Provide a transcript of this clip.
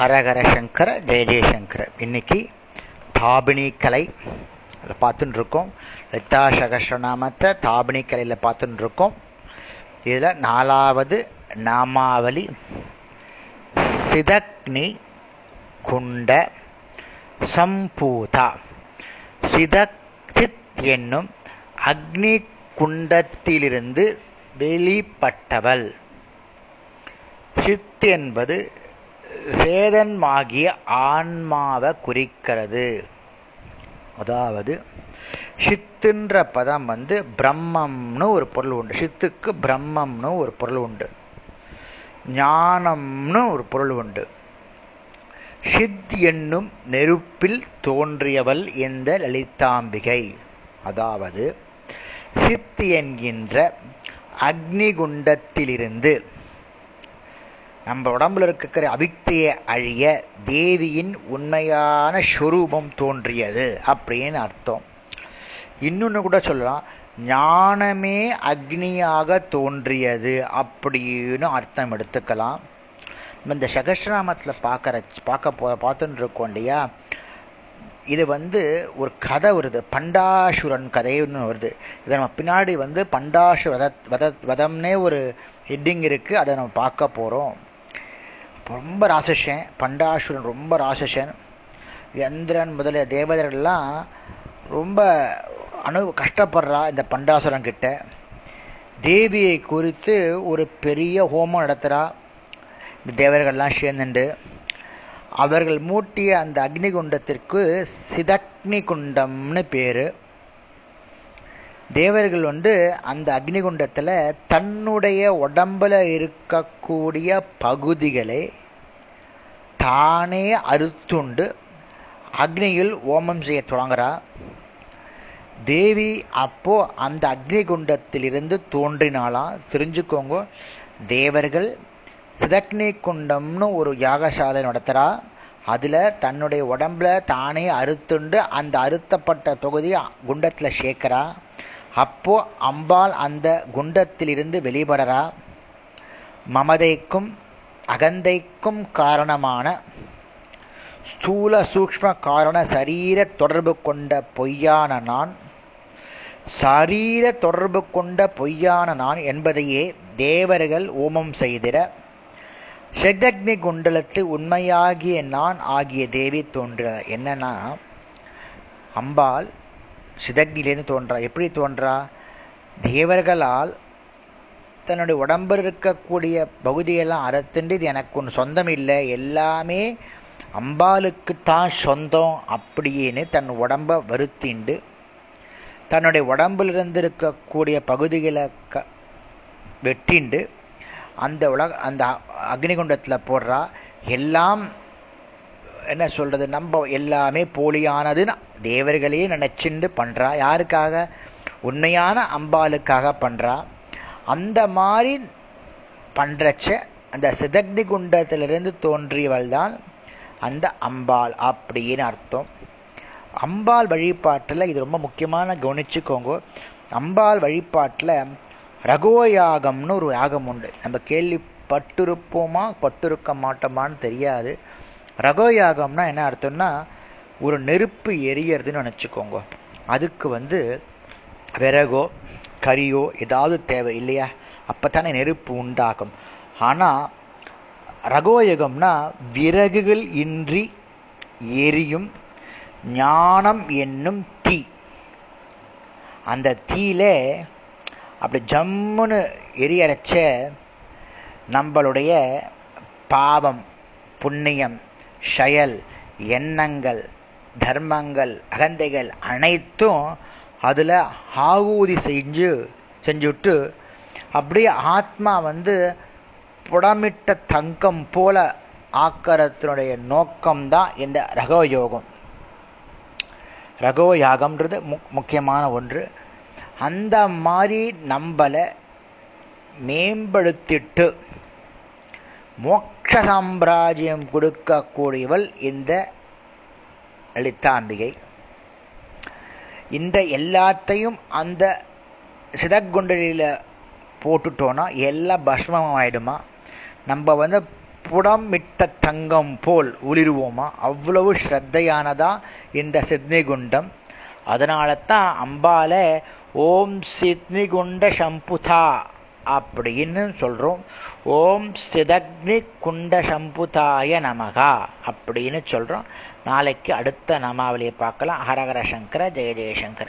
ஹரஹர சங்கர ஜெய ஜெயசங்கர இன்னைக்கு தாபினி கலை அதில் பார்த்துட்டு இருக்கோம் லலிதா சகஸ்ரநாமத்தை தாபினி கலையில் பார்த்துட்டு இருக்கோம் இதில் நாலாவது நாமாவளி சிதக்னி குண்ட சம்பூதா. சிதக்சித் என்னும் அக்னி குண்டத்திலிருந்து வெளிப்பட்டவள். சித் என்பது சேதன்மாகிய ஆன்மாவை குறிக்கிறது. அதாவது சித்துன்ற பதம் வந்து பிரம்மம்னு ஒரு பொருள் உண்டு. சித்துக்கு பிரம்மம்னு ஒரு பொருள் உண்டு. ஞானம்னு ஒரு பொருள் உண்டு. சித் என்னும் நெருப்பில் தோன்றியவள் இந்த லலிதாம்பிகை. அதாவது சித் என்கின்ற அக்னிகுண்டத்திலிருந்து நம்ம உடம்புல இருக்கிற அவிக்தியை அழிய தேவியின் உண்மையான ஸ்வரூபம் தோன்றியது அப்படின்னு அர்த்தம். இன்னொன்று கூட சொல்லலாம். ஞானமே அக்னியாக தோன்றியது அப்படின்னு அர்த்தம் எடுத்துக்கலாம். நம்ம இந்த சகஸ்ராமத்தில் பார்க்குற பார்க்க போ பார்த்துட்டு இருக்கோம் இல்லையா? இது வந்து ஒரு கதை வருது. பண்டாசுரன் கதைன்னு வருது. இதை நம்ம பின்னாடி வந்து பண்டாசு வத வத வதம்னே ஒரு ஹெட்டிங் இருக்குது அதை நம்ம பார்க்க போகிறோம் ரொம்ப ராசசன் பண்டாசுரன் ரொம்ப ராசசன் இந்திரன் முதலிய தேவதர்கள்லாம் ரொம்ப அணு கஷ்டப்படுறா இந்த பண்டாசுரன் கிட்ட. தேவியை குறித்து ஒரு பெரிய ஹோமம் நடத்துகிறா இந்த தேவர்கள்லாம் சேர்ந்துண்டு. அவர்கள் மூட்டிய அந்த அக்னி குண்டத்திற்கு சிதக்னி குண்டம்னு பேர். தேவர்கள் வந்து அந்த அக்னி குண்டத்தில் தன்னுடைய உடம்புல இருக்கக்கூடிய பகுதிகளை தானே அறுத்துண்டு அக்னியில் ஓமம் செய்ய தொடங்குறா. தேவி அப்போ அந்த அக்னி குண்டத்திலிருந்து தோன்றினாலாம் தெரிஞ்சுக்கோங்க. தேவர்கள் சிதக்னி குண்டம்னு ஒரு யாகசாலை நடத்துகிறா அதில் தன்னுடைய உடம்புல தானே அறுத்துண்டு அந்த அறுத்தப்பட்ட தொகுதியை குண்டத்தில் சேர்க்கிறா. அப்போ அம்பாள் அந்த குண்டத்திலிருந்து வெளிப்படறா மமதைக்கும் அகந்தைக்கும் காரணமான ஸ்தூல சூக்ம காரண சரீர தொடர்பு கொண்ட பொய்யான நான் சரீர தொடர்பு கொண்ட பொய்யான நான் என்பதையே தேவர்கள் ஓமம் செய்திட செகக்னி குண்டலத்து உண்மையாகிய நான் ஆகிய தேவி தோன்ற என்னன்னா அம்பாள் சிதக்னிலேருந்து தோன்றா. எப்படி தோன்றா? தேவர்களால் தன்னுடைய உடம்பில் இருக்கக்கூடிய பகுதியெல்லாம் அறுத்துண்டு இது எனக்கு ஒன்று சொந்தம் இல்லை எல்லாமே அம்பாளுக்கு தான் சொந்தம் அப்படின்னு தன் உடம்பை வருத்திண்டு தன்னுடைய உடம்பில் இருந்திருக்கக்கூடிய பகுதிகளை க வெட்டிண்டு அந்த உலக அந்த அக்னிகுண்டத்தில் போடுறா எல்லாம் என்ன சொல்கிறது நம்ம எல்லாமே போலியானதுன்னு தேவர்களையே நினச்சிண்டு பண்ணுறா யாருக்காக? உண்மையான அம்பாளுக்காக பண்ணுறா அந்த மாதிரி பண்ணுறச்ச அந்த சிதக்னி குண்டத்திலிருந்து தோன்றியவள் தான் அந்த அம்பாள் அப்படின்னு அர்த்தம். அம்பாள் வழிபாட்டில் இது ரொம்ப முக்கியமான கவனிச்சுக்கோங்க. அம்பாள் வழிபாட்டில் ரகோயாகம்னு ஒரு யாகம் உண்டு. நம்ம கேள்விப்பட்டிருப்போமா பட்டிருக்க மாட்டோமான்னு தெரியாது. ரகோயாகம்னா என்ன அர்த்தம்னா ஒரு நெருப்பு எரியறதுன்னு நினச்சிக்கோங்க. அதுக்கு வந்து விறகோ கரியோ ஏதாவது தேவை இல்லையா? அப்போ தானே நெருப்பு உண்டாகும். ஆனால் ரகோயகம்னா விறகுகள் இன்றி எரியும் ஞானம் என்னும் தீ. அந்த தீயில அப்படி ஜம்முன்னு எரியரைச்ச நம்மளுடைய பாவம் புண்ணியம் செயல் எண்ணங்கள் தர்மங்கள் அகந்தைகள் அனைத்தும் அதில் ஆகூதி செஞ்சு செஞ்சுட்டு அப்படியே ஆத்மா வந்து புடமிட்ட தங்கம் போல ஆக்கிறதுனுடைய நோக்கம்தான் இந்த ரகவயோகம் ரகவ யாகம்ன்றது முக் முக்கியமான ஒன்று. அந்த மாதிரி நம்மளை மேம்படுத்திட்டு மோட்ச சாம்ராஜ்யம் கொடுக்கக்கூடியவள் இந்த லலிதாம்பிகை. இந்த எல்லாத்தையும் அந்த சிதக்குண்டலியில் போட்டுட்டோன்னா எல்லாம் பஸ்மம் ஆயிடுமா நம்ம வந்து புடமிட்ட தங்கம் போல் ஒளிருவோமா அவ்வளவு ஸ்ரத்தையானதா இந்த சித்னிகுண்டம். அதனால தான் அம்பால ஓம் சித்னிகுண்ட சம்புதா. அப்படின்னு சொல்கிறோம் ஓம் சிதக்னி குண்ட சம்புதாய நமகா அப்படின்னு சொல்கிறோம் நாளைக்கு அடுத்த நாமாவளியை பார்க்கலாம். ஹரஹர சங்கர ஜெய ஜெயசங்கர